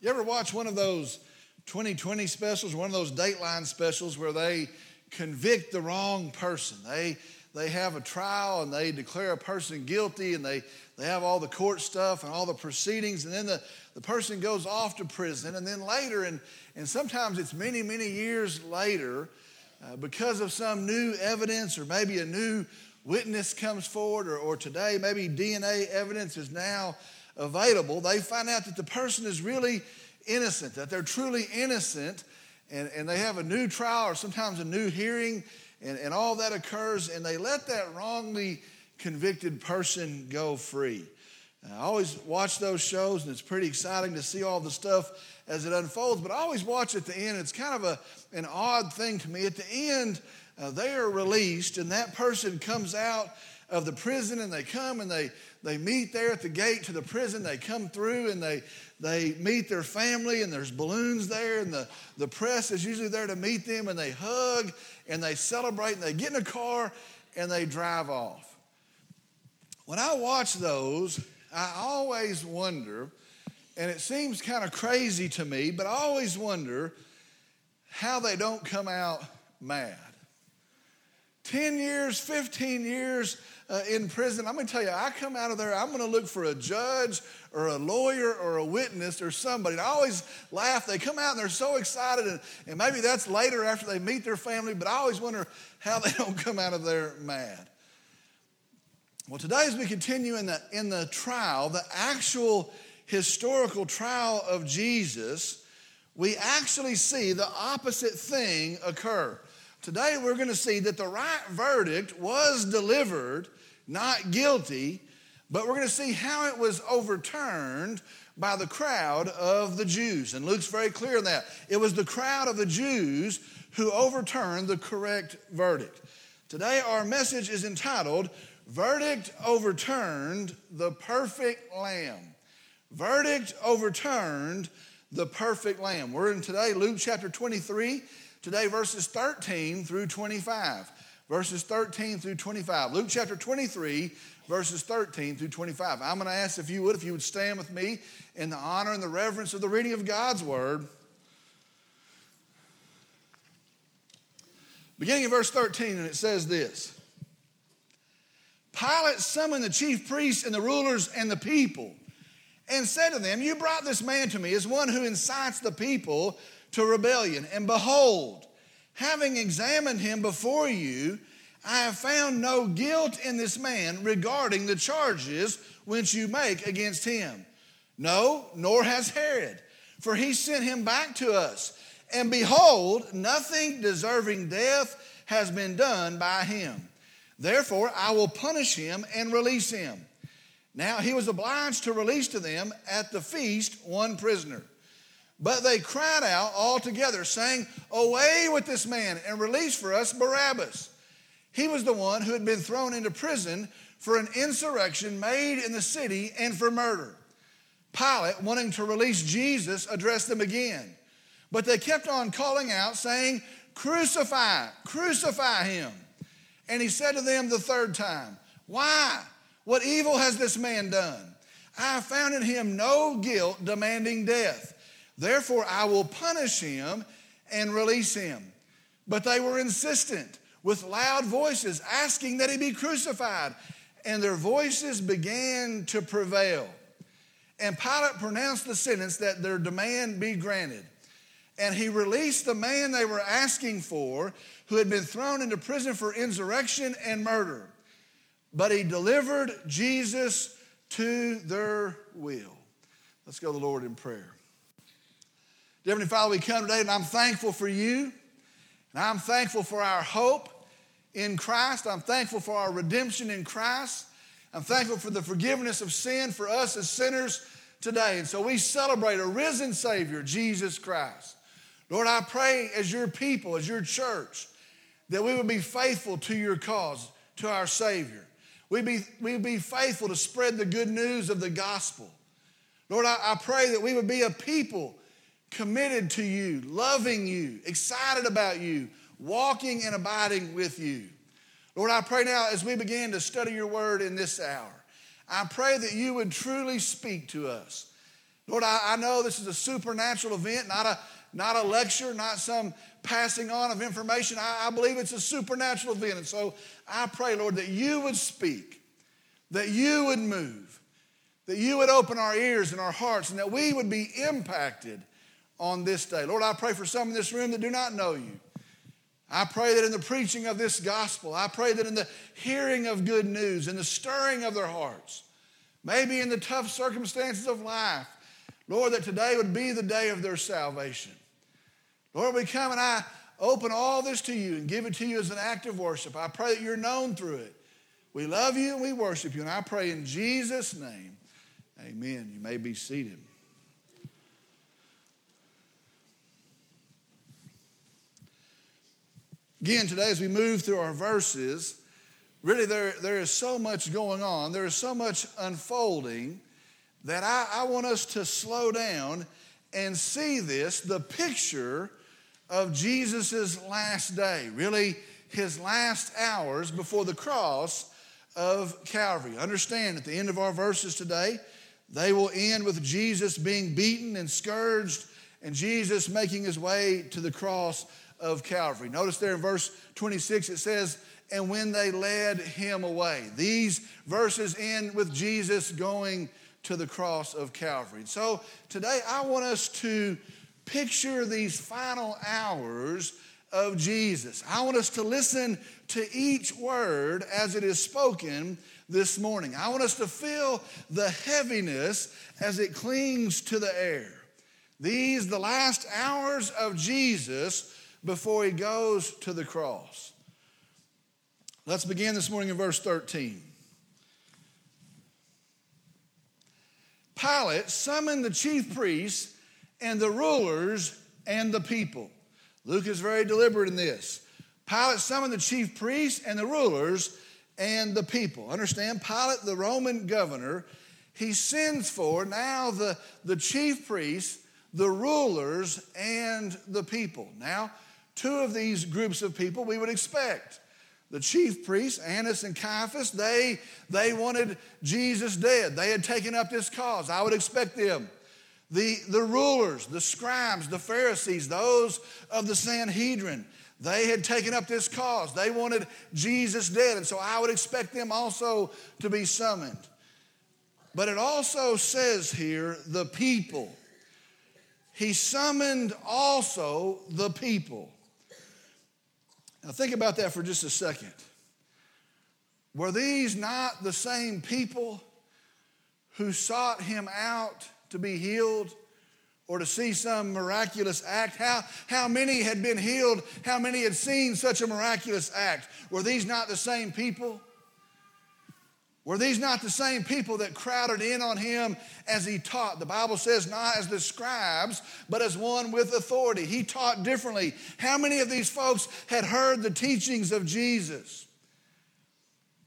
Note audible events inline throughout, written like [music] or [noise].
You ever watch one of those 20/20 specials, one of those Dateline specials where they convict the wrong person? They they have a trial and they declare a person guilty and they, they have all the court stuff and all the proceedings and then the, the person goes off to prison and then later and, and sometimes it's many many years later uh, because of some new evidence or maybe a new witness comes forward or, or today maybe dna evidence is now available, they find out that the person is really innocent, that they're truly innocent, and, and they have a new trial or sometimes a new hearing, and, and all that occurs, and they let that wrongly convicted person go free. I always watch those shows, and it's pretty exciting to see all the stuff as it unfolds. But I always watch at the end. It's kind of a, an odd thing to me. At the end, uh, they are released, and that person comes out of the prison, and they come and they they meet there at the gate to the prison. They come through and they, they meet their family, and there's balloons there, and the, the press is usually there to meet them, and they hug and they celebrate, and they get in a car and they drive off. When I watch those, I always wonder, and it seems kind of crazy to me, but I always wonder how they don't come out mad. 10 years, 15 years, uh, in prison, I'm going to tell you, I come out of there, I'm going to look for a judge or a lawyer or a witness or somebody. And I always laugh. They come out and they're so excited, and, and maybe that's later after they meet their family, but I always wonder how they [laughs] don't come out of there mad. Well, today, as we continue in the, in the trial, the actual historical trial of Jesus, we actually see the opposite thing occur. Today, we're going to see that the right verdict was delivered not guilty, but we're going to see how it was overturned by the crowd of the Jews. And Luke's very clear on that. It was the crowd of the Jews who overturned the correct verdict. Today, our message is entitled Verdict Overturned the Perfect Lamb. Verdict Overturned the Perfect Lamb. We're in today, Luke chapter 23, today, verses 13 through 25 verses 13 through 25. Luke chapter 23, verses 13 through 25. I'm going to ask if you would, if you would stand with me in the honor and the reverence of the reading of God's word. Beginning in verse 13, and it says this Pilate summoned the chief priests and the rulers and the people and said to them, You brought this man to me as one who incites the people to rebellion. And behold, having examined him before you, I have found no guilt in this man regarding the charges which you make against him. No, nor has Herod, for he sent him back to us. And behold, nothing deserving death has been done by him. Therefore, I will punish him and release him. Now, he was obliged to release to them at the feast one prisoner. But they cried out all together, saying, Away with this man and release for us Barabbas. He was the one who had been thrown into prison for an insurrection made in the city and for murder. Pilate, wanting to release Jesus, addressed them again. But they kept on calling out, saying, Crucify, crucify him. And he said to them the third time, Why? What evil has this man done? I found in him no guilt demanding death. Therefore, I will punish him and release him. But they were insistent with loud voices, asking that he be crucified. And their voices began to prevail. And Pilate pronounced the sentence that their demand be granted. And he released the man they were asking for, who had been thrown into prison for insurrection and murder. But he delivered Jesus to their will. Let's go to the Lord in prayer. Heavenly Father, we come today and I'm thankful for you. And I'm thankful for our hope in Christ. I'm thankful for our redemption in Christ. I'm thankful for the forgiveness of sin for us as sinners today. And so we celebrate a risen Savior, Jesus Christ. Lord, I pray as your people, as your church, that we would be faithful to your cause, to our Savior. We be, we'd be faithful to spread the good news of the gospel. Lord, I, I pray that we would be a people committed to you, loving you, excited about you, walking and abiding with you. Lord, I pray now as we begin to study your word in this hour, I pray that you would truly speak to us. Lord, I, I know this is a supernatural event, not a, not a lecture, not some passing on of information. I, I believe it's a supernatural event. And so I pray, Lord, that you would speak, that you would move, that you would open our ears and our hearts, and that we would be impacted on this day. Lord, I pray for some in this room that do not know you. I pray that in the preaching of this gospel, I pray that in the hearing of good news, in the stirring of their hearts, maybe in the tough circumstances of life, Lord, that today would be the day of their salvation. Lord, we come and I open all this to you and give it to you as an act of worship. I pray that you're known through it. We love you and we worship you. And I pray in Jesus' name, amen. You may be seated. Again, today, as we move through our verses, really there, there is so much going on, there is so much unfolding that I, I want us to slow down and see this the picture of Jesus' last day, really his last hours before the cross of Calvary. Understand, at the end of our verses today, they will end with Jesus being beaten and scourged and Jesus making his way to the cross of Calvary. Notice there in verse 26 it says, and when they led him away. These verses end with Jesus going to the cross of Calvary. So today I want us to picture these final hours of Jesus. I want us to listen to each word as it is spoken this morning. I want us to feel the heaviness as it clings to the air. These, the last hours of Jesus before he goes to the cross. Let's begin this morning in verse 13. Pilate summoned the chief priests and the rulers and the people. Luke is very deliberate in this. Pilate summoned the chief priests and the rulers and the people. Understand, Pilate, the Roman governor, he sends for now the, the chief priests, the rulers, and the people. Now, two of these groups of people we would expect. The chief priests, Annas and Caiaphas, they, they wanted Jesus dead. They had taken up this cause. I would expect them. The, the rulers, the scribes, the Pharisees, those of the Sanhedrin, they had taken up this cause. They wanted Jesus dead. And so I would expect them also to be summoned. But it also says here, the people. He summoned also the people. Now, think about that for just a second. Were these not the same people who sought him out to be healed or to see some miraculous act? How, how many had been healed? How many had seen such a miraculous act? Were these not the same people? Were these not the same people that crowded in on him as he taught? The Bible says, not as the scribes, but as one with authority. He taught differently. How many of these folks had heard the teachings of Jesus?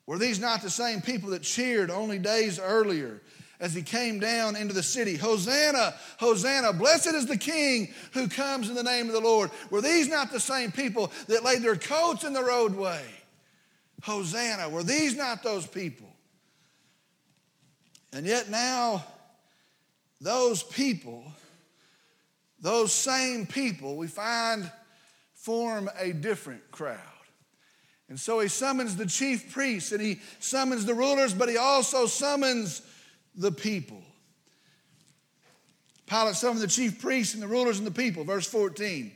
Were these not the same people that cheered only days earlier as he came down into the city? Hosanna, Hosanna, blessed is the King who comes in the name of the Lord. Were these not the same people that laid their coats in the roadway? Hosanna, were these not those people? And yet now, those people, those same people, we find form a different crowd. And so he summons the chief priests and he summons the rulers, but he also summons the people. Pilate summoned the chief priests and the rulers and the people, verse 14.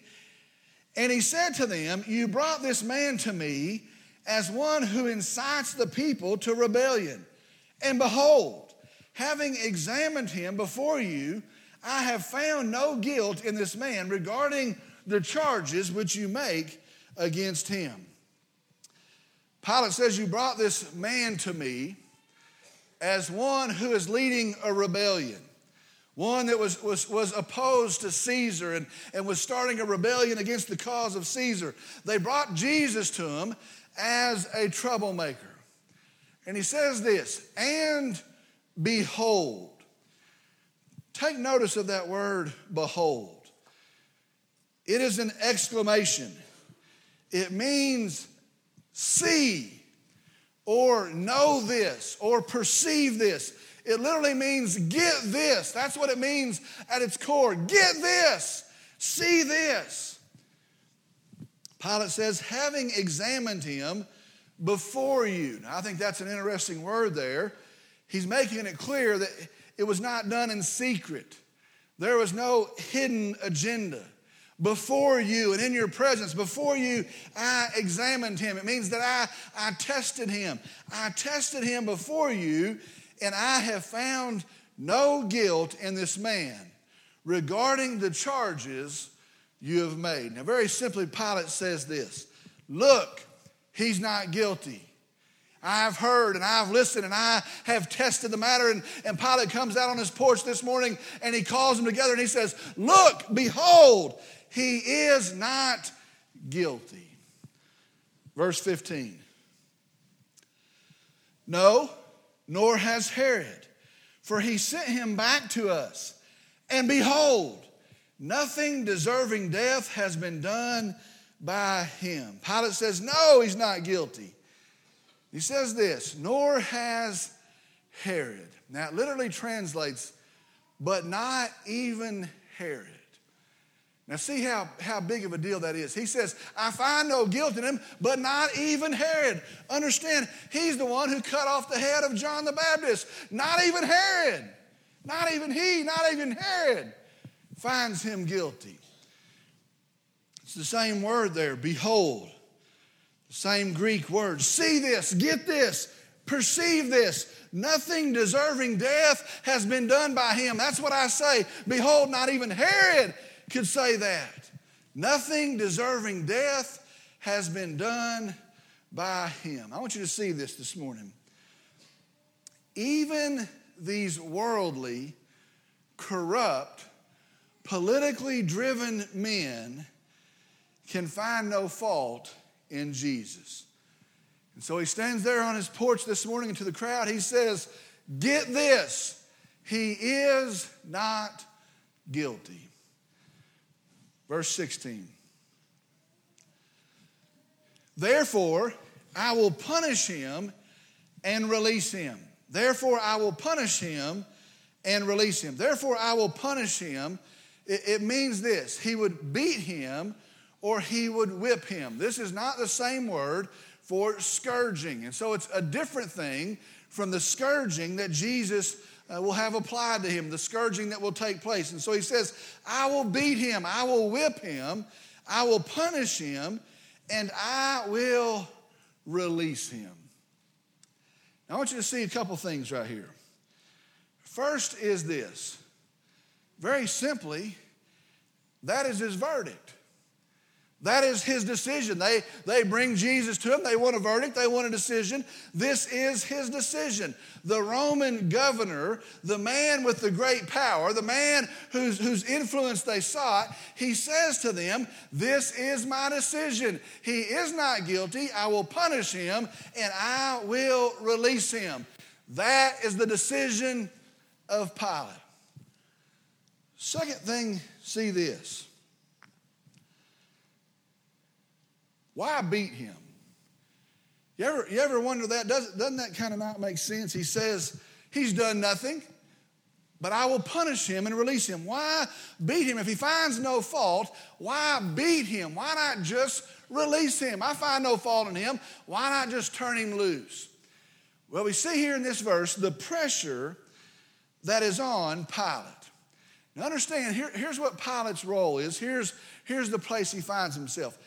And he said to them, You brought this man to me as one who incites the people to rebellion. And behold, having examined him before you, I have found no guilt in this man regarding the charges which you make against him. Pilate says, You brought this man to me as one who is leading a rebellion, one that was, was, was opposed to Caesar and, and was starting a rebellion against the cause of Caesar. They brought Jesus to him as a troublemaker. And he says this, and behold. Take notice of that word, behold. It is an exclamation. It means see or know this or perceive this. It literally means get this. That's what it means at its core. Get this. See this. Pilate says, having examined him before you. Now, I think that's an interesting word there. He's making it clear that it was not done in secret, there was no hidden agenda before you and in your presence. Before you, I examined him. It means that I, I tested him. I tested him before you, and I have found no guilt in this man regarding the charges you have made. Now, very simply, Pilate says this Look, he's not guilty. I've heard and I've listened and I have tested the matter. And, and Pilate comes out on his porch this morning and he calls them together and he says, Look, behold, he is not guilty. Verse 15. No, nor has Herod, for he sent him back to us. And behold, nothing deserving death has been done by him. Pilate says, No, he's not guilty. He says this, nor has Herod. Now, it literally translates, but not even Herod. Now, see how, how big of a deal that is. He says, I find no guilt in him, but not even Herod. Understand, he's the one who cut off the head of John the Baptist. Not even Herod. Not even he, not even Herod finds him guilty. It's the same word there, behold. Same Greek word. See this, get this, perceive this. Nothing deserving death has been done by him. That's what I say. Behold, not even Herod could say that. Nothing deserving death has been done by him. I want you to see this this morning. Even these worldly, corrupt, politically driven men can find no fault in Jesus. And so he stands there on his porch this morning and to the crowd, he says, Get this, he is not guilty. Verse 16. Therefore, I will punish him and release him. Therefore, I will punish him and release him. Therefore, I will punish him. It, it, means this He would beat him or he would whip him. This is not the same word for scourging. And so it's a different thing from the scourging that Jesus uh, will have applied to him, the scourging that will take place. And so he says, I will beat him, I will whip him, I will punish him, and I will release him. Now, I want you to see a couple things right here. First is this very simply, that is his verdict. That is his decision. They, they bring Jesus to him. They want a verdict. They want a decision. This is his decision. The Roman governor, the man with the great power, the man whose, whose influence they sought, he says to them, This is my decision. He is not guilty. I will punish him and I will release him. That is the decision of Pilate. Second thing, see this. Why beat him? You ever, you ever wonder that? Doesn't, doesn't that kind of not make sense? He says, He's done nothing, but I will punish him and release him. Why beat him? If he finds no fault, why beat him? Why not just release him? I find no fault in him. Why not just turn him loose? Well, we see here in this verse the pressure that is on Pilate. Now, understand, here, here's what Pilate's role is. Here's, here's the place he finds himself.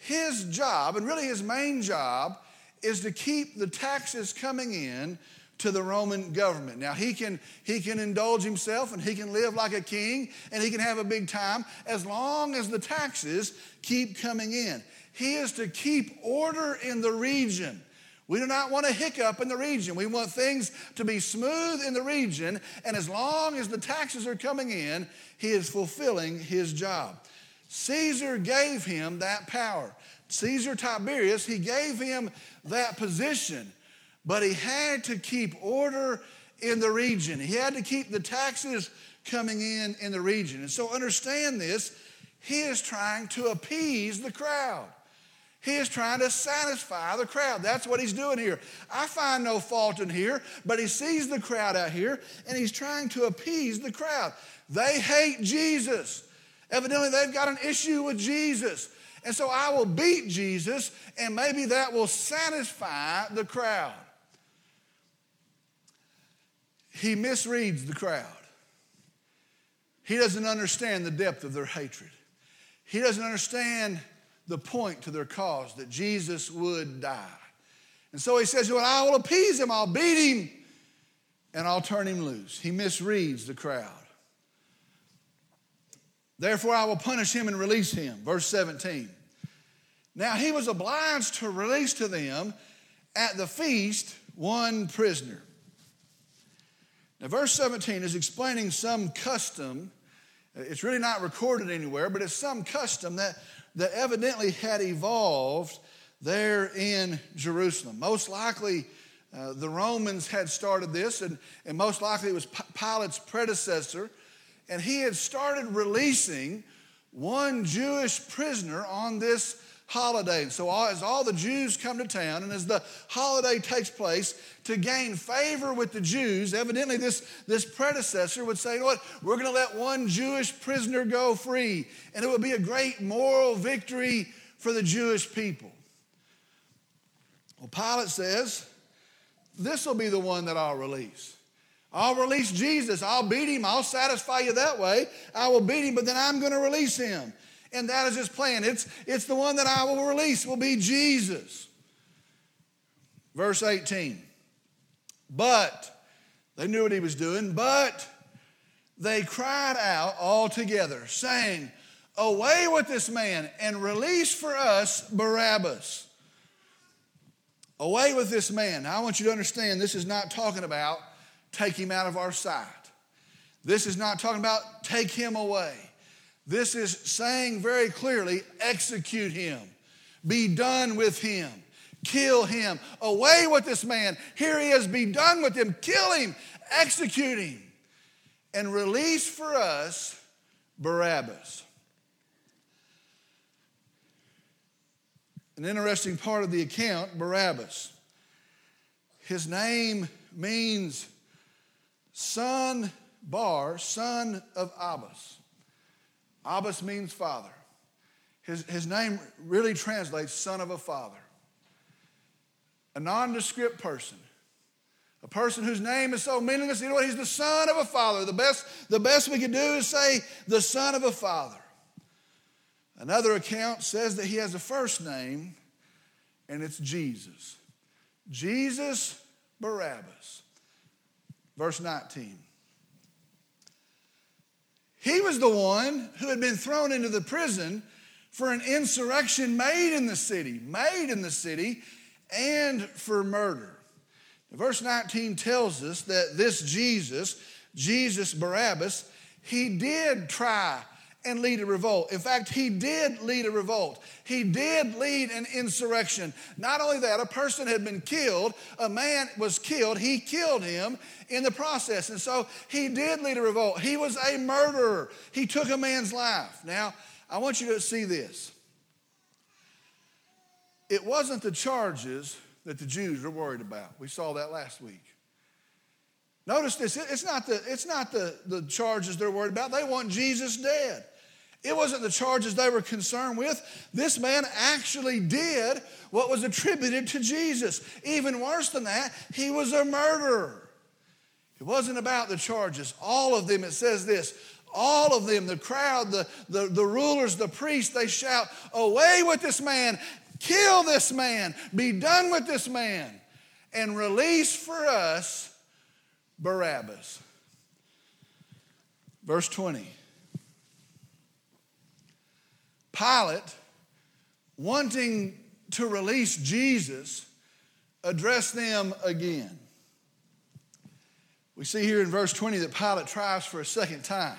His job, and really his main job, is to keep the taxes coming in to the Roman government. Now he can he can indulge himself and he can live like a king and he can have a big time as long as the taxes keep coming in. He is to keep order in the region. We do not want a hiccup in the region. We want things to be smooth in the region, and as long as the taxes are coming in, he is fulfilling his job. Caesar gave him that power. Caesar Tiberius, he gave him that position, but he had to keep order in the region. He had to keep the taxes coming in in the region. And so understand this, he is trying to appease the crowd. He is trying to satisfy the crowd. That's what he's doing here. I find no fault in here, but he sees the crowd out here and he's trying to appease the crowd. They hate Jesus. Evidently, they've got an issue with Jesus. And so I will beat Jesus, and maybe that will satisfy the crowd. He misreads the crowd. He doesn't understand the depth of their hatred. He doesn't understand the point to their cause that Jesus would die. And so he says, Well, I will appease him, I'll beat him, and I'll turn him loose. He misreads the crowd. Therefore, I will punish him and release him. Verse 17. Now, he was obliged to release to them at the feast one prisoner. Now, verse 17 is explaining some custom. It's really not recorded anywhere, but it's some custom that, that evidently had evolved there in Jerusalem. Most likely, uh, the Romans had started this, and, and most likely it was Pilate's predecessor and he had started releasing one Jewish prisoner on this holiday. And so, as all the Jews come to town, and as the holiday takes place, to gain favor with the Jews, evidently this, this predecessor would say, you know what, we're going to let one Jewish prisoner go free. And it would be a great moral victory for the Jewish people. Well, Pilate says, this will be the one that I'll release. I'll release Jesus. I'll beat him. I'll satisfy you that way. I will beat him, but then I'm going to release him. And that is his plan. It's, it's the one that I will release, will be Jesus. Verse 18. But, they knew what he was doing, but they cried out all together, saying, Away with this man and release for us Barabbas. Away with this man. Now, I want you to understand this is not talking about take him out of our sight. This is not talking about take him away. This is saying very clearly execute him, be done with him, kill him, away with this man. Here he is, be done with him, kill him, execute him, and release for us Barabbas. An interesting part of the account Barabbas. His name means son Bar, son of Abbas. Abbas means father. His, his name really translates son of a father. A nondescript person. A person whose name is so meaningless, you know what? He's the son of a father. The best, the best we could do is say the son of a father. Another account says that he has a first name, and it's Jesus. Jesus Barabbas. Verse 19. He was the one who had been thrown into the prison for an insurrection made in the city, made in the city, and for murder. Verse 19 tells us that this Jesus, Jesus Barabbas, he did try and lead a revolt. In fact, he did lead a revolt. He did lead an insurrection. Not only that, a person had been killed, a man was killed, he killed him in the process. And so he did lead a revolt. He was a murderer, he took a man's life. Now, I want you to see this. It wasn't the charges that the Jews were worried about. We saw that last week. Notice this it's not, the, it's not the, the charges they're worried about. They want Jesus dead. It wasn't the charges they were concerned with. This man actually did what was attributed to Jesus. Even worse than that, he was a murderer. It wasn't about the charges. All of them, it says this all of them, the crowd, the, the, the rulers, the priests, they shout, Away with this man, kill this man, be done with this man, and release for us Barabbas. Verse 20. Pilate, wanting to release Jesus, addressed them again. We see here in verse 20 that Pilate tries for a second time.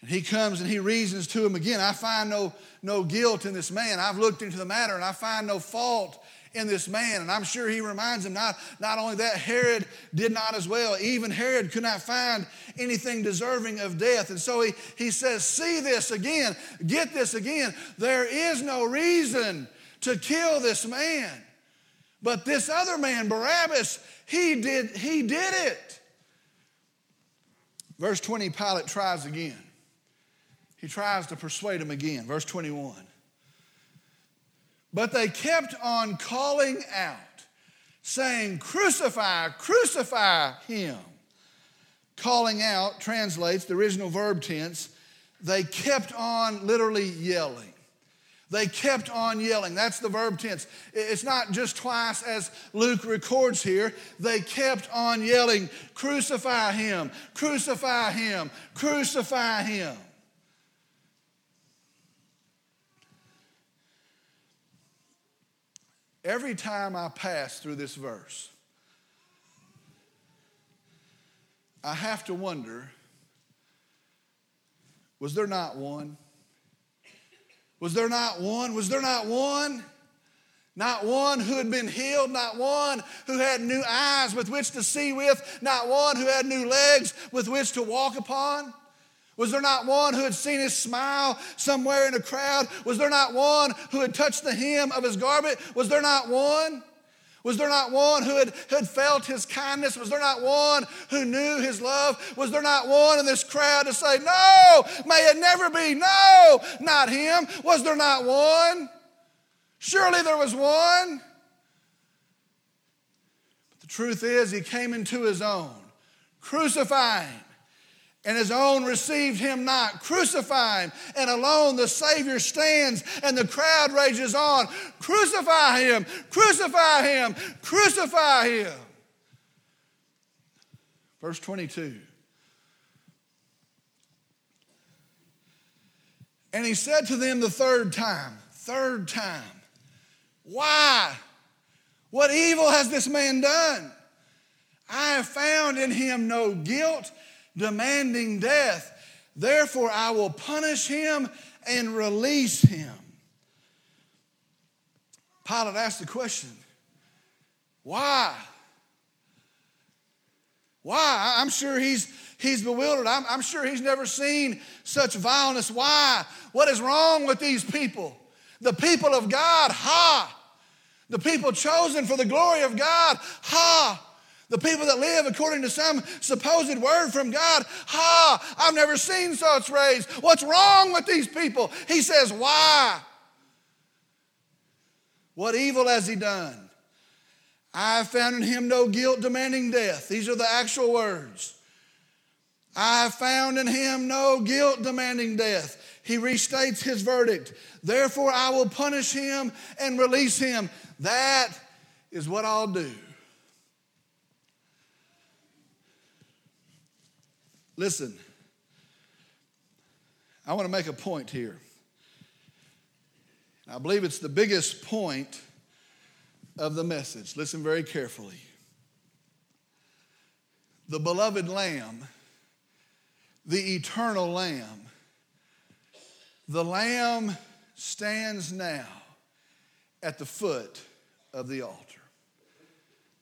And he comes and he reasons to him again. I find no, no guilt in this man. I've looked into the matter and I find no fault in this man. And I'm sure he reminds him not, not only that, Herod did not as well. Even Herod could not find anything deserving of death. And so he, he says, See this again, get this again. There is no reason to kill this man. But this other man, Barabbas, he did, he did it. Verse 20, Pilate tries again. He tries to persuade him again. Verse 21. But they kept on calling out, saying, Crucify, crucify him. Calling out translates the original verb tense. They kept on literally yelling. They kept on yelling. That's the verb tense. It's not just twice as Luke records here. They kept on yelling, Crucify him, crucify him, crucify him. Every time I pass through this verse, I have to wonder was there not one? Was there not one? Was there not one? Not one who had been healed, not one who had new eyes with which to see with, not one who had new legs with which to walk upon. Was there not one who had seen his smile somewhere in a crowd? Was there not one who had touched the hem of his garment? Was there not one? Was there not one who had, who had felt his kindness? Was there not one who knew his love? Was there not one in this crowd to say, No, may it never be? No, not him. Was there not one? Surely there was one. But the truth is, he came into his own, crucifying and his own received him not. Crucify him. And alone the Savior stands, and the crowd rages on. Crucify him! Crucify him! Crucify him! Verse 22. And he said to them the third time, third time, Why? What evil has this man done? I have found in him no guilt demanding death. Therefore, I will punish him and release him. Pilate asked the question why? Why? I'm sure he's, he's bewildered. I'm, I'm sure he's never seen such vileness. Why? What is wrong with these people? The people of God, ha! The people chosen for the glory of God, ha! The people that live according to some supposed word from God, ha, I've never seen such rays. What's wrong with these people? He says, Why? What evil has he done? I have found in him no guilt demanding death. These are the actual words. I have found in him no guilt demanding death. He restates his verdict. Therefore, I will punish him and release him. That is what I'll do. Listen, I want to make a point here. I believe it's the biggest point of the message. Listen very carefully. The beloved Lamb, the eternal Lamb, the Lamb stands now at the foot of the altar.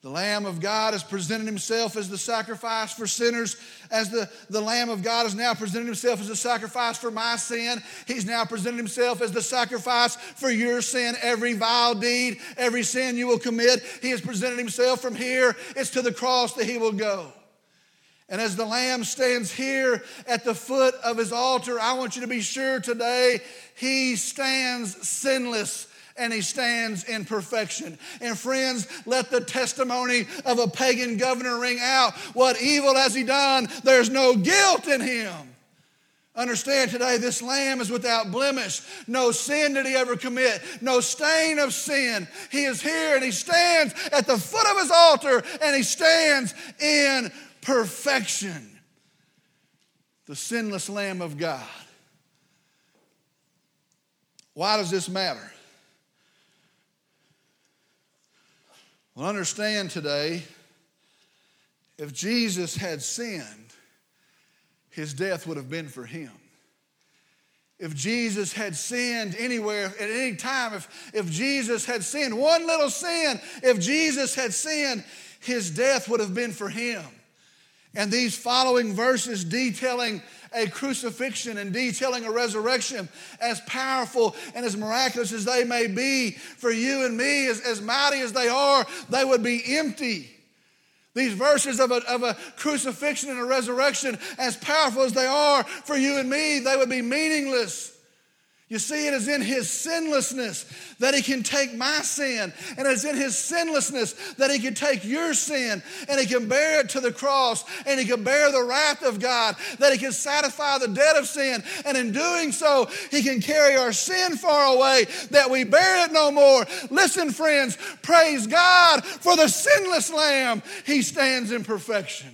The Lamb of God has presented himself as the sacrifice for sinners, as the, the Lamb of God has now presented himself as a sacrifice for my sin. He's now presented himself as the sacrifice for your sin, every vile deed, every sin you will commit. He has presented himself from here. It's to the cross that he will go. And as the Lamb stands here at the foot of his altar, I want you to be sure today he stands sinless and he stands in perfection. And friends, let the testimony of a pagan governor ring out. What evil has he done? There's no guilt in him. Understand today, this lamb is without blemish. No sin did he ever commit, no stain of sin. He is here and he stands at the foot of his altar and he stands in perfection. The sinless Lamb of God. Why does this matter? Well, understand today, if Jesus had sinned, his death would have been for him. if Jesus had sinned anywhere at any time, if, if Jesus had sinned one little sin, if Jesus had sinned, his death would have been for him. And these following verses detailing a crucifixion and detailing a resurrection, as powerful and as miraculous as they may be for you and me, as, as mighty as they are, they would be empty. These verses of a, of a crucifixion and a resurrection, as powerful as they are for you and me, they would be meaningless. You see, it is in his sinlessness that he can take my sin, and it's in his sinlessness that he can take your sin, and he can bear it to the cross, and he can bear the wrath of God, that he can satisfy the debt of sin, and in doing so, he can carry our sin far away, that we bear it no more. Listen, friends, praise God for the sinless Lamb. He stands in perfection.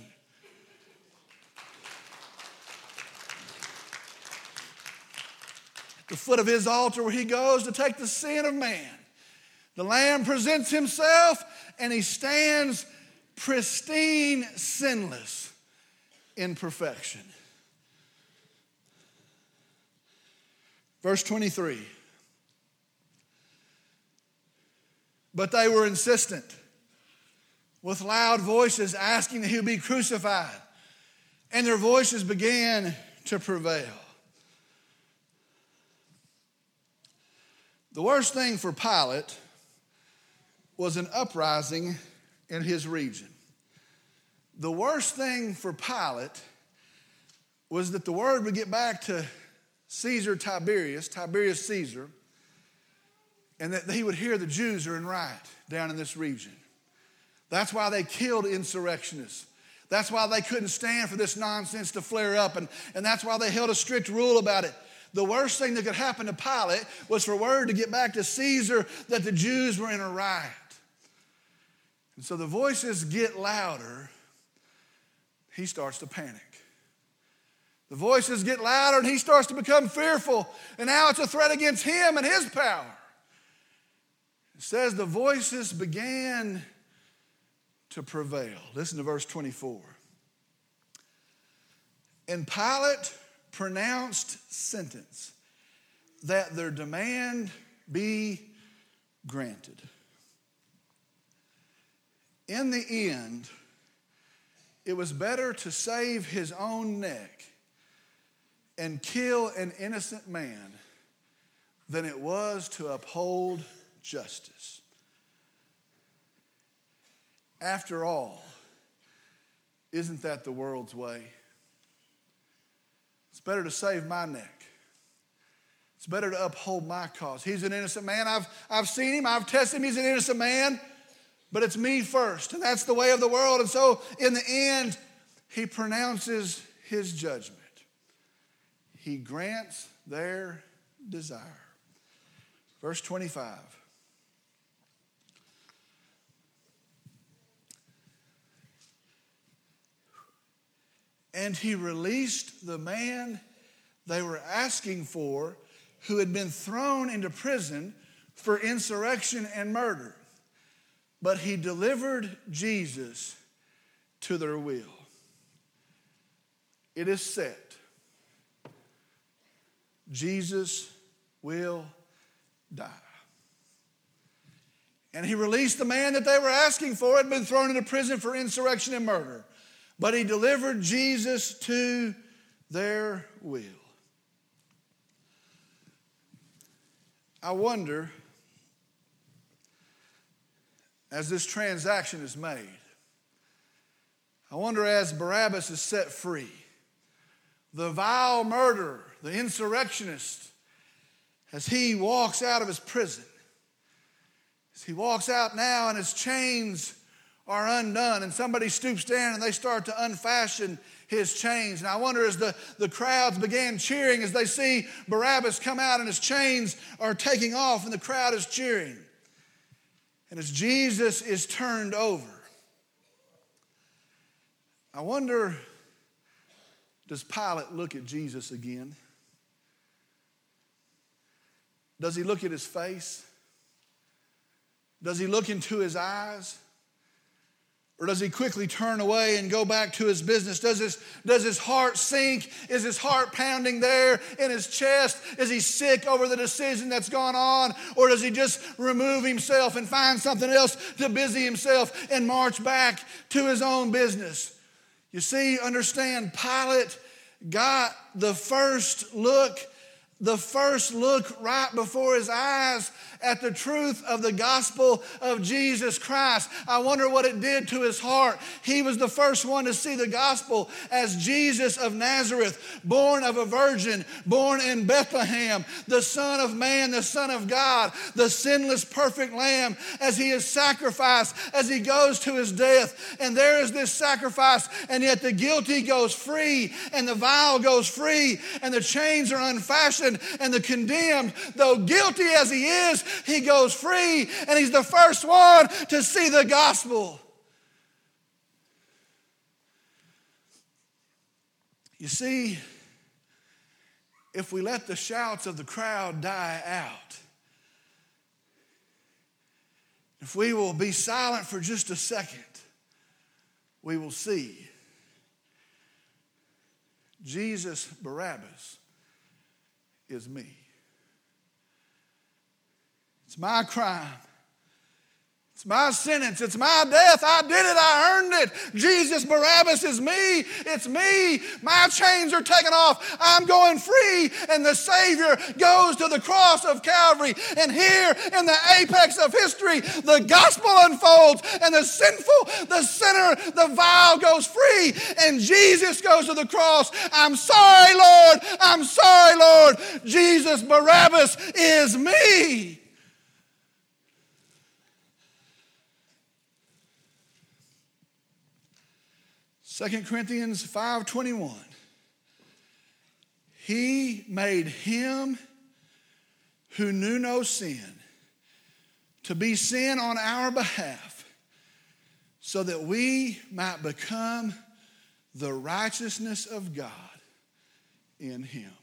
The foot of his altar where he goes to take the sin of man. The Lamb presents himself and he stands pristine, sinless in perfection. Verse 23. But they were insistent with loud voices asking that he be crucified, and their voices began to prevail. The worst thing for Pilate was an uprising in his region. The worst thing for Pilate was that the word would get back to Caesar Tiberius, Tiberius Caesar, and that he would hear the Jews are in riot down in this region. That's why they killed insurrectionists. That's why they couldn't stand for this nonsense to flare up, and, and that's why they held a strict rule about it. The worst thing that could happen to Pilate was for word to get back to Caesar that the Jews were in a riot. And so the voices get louder. He starts to panic. The voices get louder and he starts to become fearful. And now it's a threat against him and his power. It says the voices began to prevail. Listen to verse 24. And Pilate pronounced sentence that their demand be granted. In the end, it was better to save his own neck and kill an innocent man than it was to uphold justice. After all, isn't that the world's way? Better to save my neck. It's better to uphold my cause. He's an innocent man. I've, I've seen him, I've tested him. He's an innocent man, but it's me first. And that's the way of the world. And so, in the end, he pronounces his judgment. He grants their desire. Verse 25. And he released the man they were asking for who had been thrown into prison for insurrection and murder. But he delivered Jesus to their will. It is set. Jesus will die. And he released the man that they were asking for, had been thrown into prison for insurrection and murder but he delivered Jesus to their will. I wonder, as this transaction is made, I wonder as Barabbas is set free, the vile murderer, the insurrectionist, as he walks out of his prison, as he walks out now and his chains are undone, and somebody stoops down and they start to unfasten his chains. And I wonder as the, the crowds began cheering as they see Barabbas come out and his chains are taking off, and the crowd is cheering. And as Jesus is turned over, I wonder does Pilate look at Jesus again? Does he look at his face? Does he look into his eyes? Or does he quickly turn away and go back to his business? Does his, does his heart sink? Is his heart pounding there in his chest? Is he sick over the decision that's gone on? Or does he just remove himself and find something else to busy himself and march back to his own business? You see, understand, Pilate got the first look the first look right before his eyes at the truth of the gospel of Jesus Christ. I wonder what it did to his heart. He was the first one to see the gospel as Jesus of Nazareth, born of a virgin, born in Bethlehem, the Son of Man, the Son of God, the sinless, perfect Lamb, as he is sacrificed, as he goes to his death. And there is this sacrifice, and yet the guilty goes free, and the vile goes free, and the chains are unfastened, and the condemned, though guilty as he is, he goes free, and he's the first one to see the gospel. You see, if we let the shouts of the crowd die out, if we will be silent for just a second, we will see Jesus Barabbas is me. It's my crime. It's my sentence. It's my death. I did it. I earned it. Jesus Barabbas is me. It's me. My chains are taken off. I'm going free. And the Savior goes to the cross of Calvary. And here in the apex of history, the gospel unfolds and the sinful, the sinner, the vile goes free. And Jesus goes to the cross. I'm sorry, Lord. I'm sorry, Lord. Jesus Barabbas is me. 2 Corinthians 5:21 He made him who knew no sin to be sin on our behalf so that we might become the righteousness of God in him.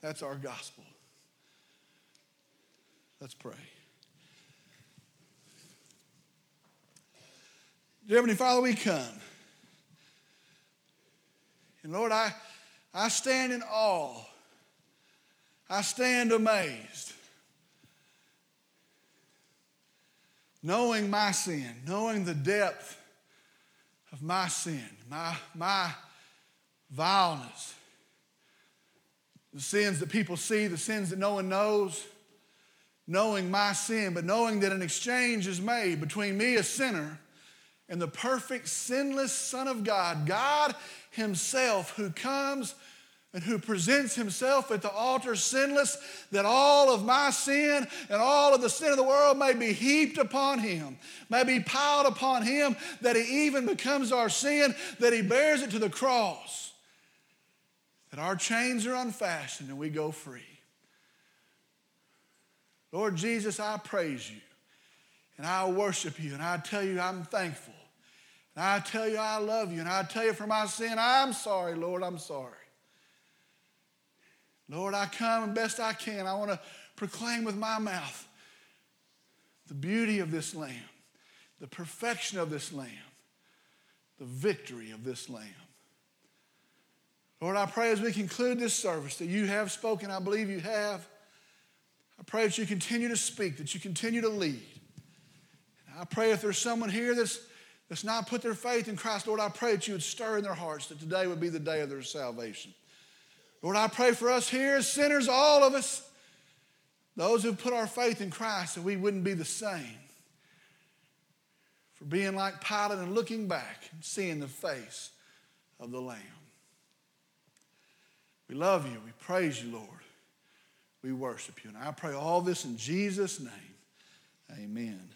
That's our gospel. Let's pray. Dear Heavenly Father, we come. And Lord, I, I stand in awe. I stand amazed. Knowing my sin, knowing the depth of my sin, my, my vileness, the sins that people see, the sins that no one knows, knowing my sin, but knowing that an exchange is made between me, a sinner, and the perfect, sinless Son of God, God Himself, who comes and who presents Himself at the altar sinless, that all of my sin and all of the sin of the world may be heaped upon Him, may be piled upon Him, that He even becomes our sin, that He bears it to the cross, that our chains are unfastened and we go free. Lord Jesus, I praise you and I worship you and I tell you I'm thankful and I tell you I love you. And I tell you for my sin, I'm sorry, Lord, I'm sorry. Lord, I come and best I can. I want to proclaim with my mouth the beauty of this lamb, the perfection of this lamb, the victory of this lamb. Lord, I pray as we conclude this service that you have spoken. I believe you have. I pray that you continue to speak, that you continue to lead. I pray if there's someone here that's that's not put their faith in Christ, Lord, I pray that you would stir in their hearts that today would be the day of their salvation. Lord, I pray for us here as sinners, all of us, those who put our faith in Christ, that we wouldn't be the same. For being like Pilate and looking back and seeing the face of the Lamb. We love you. We praise you, Lord. We worship you. And I pray all this in Jesus' name. Amen.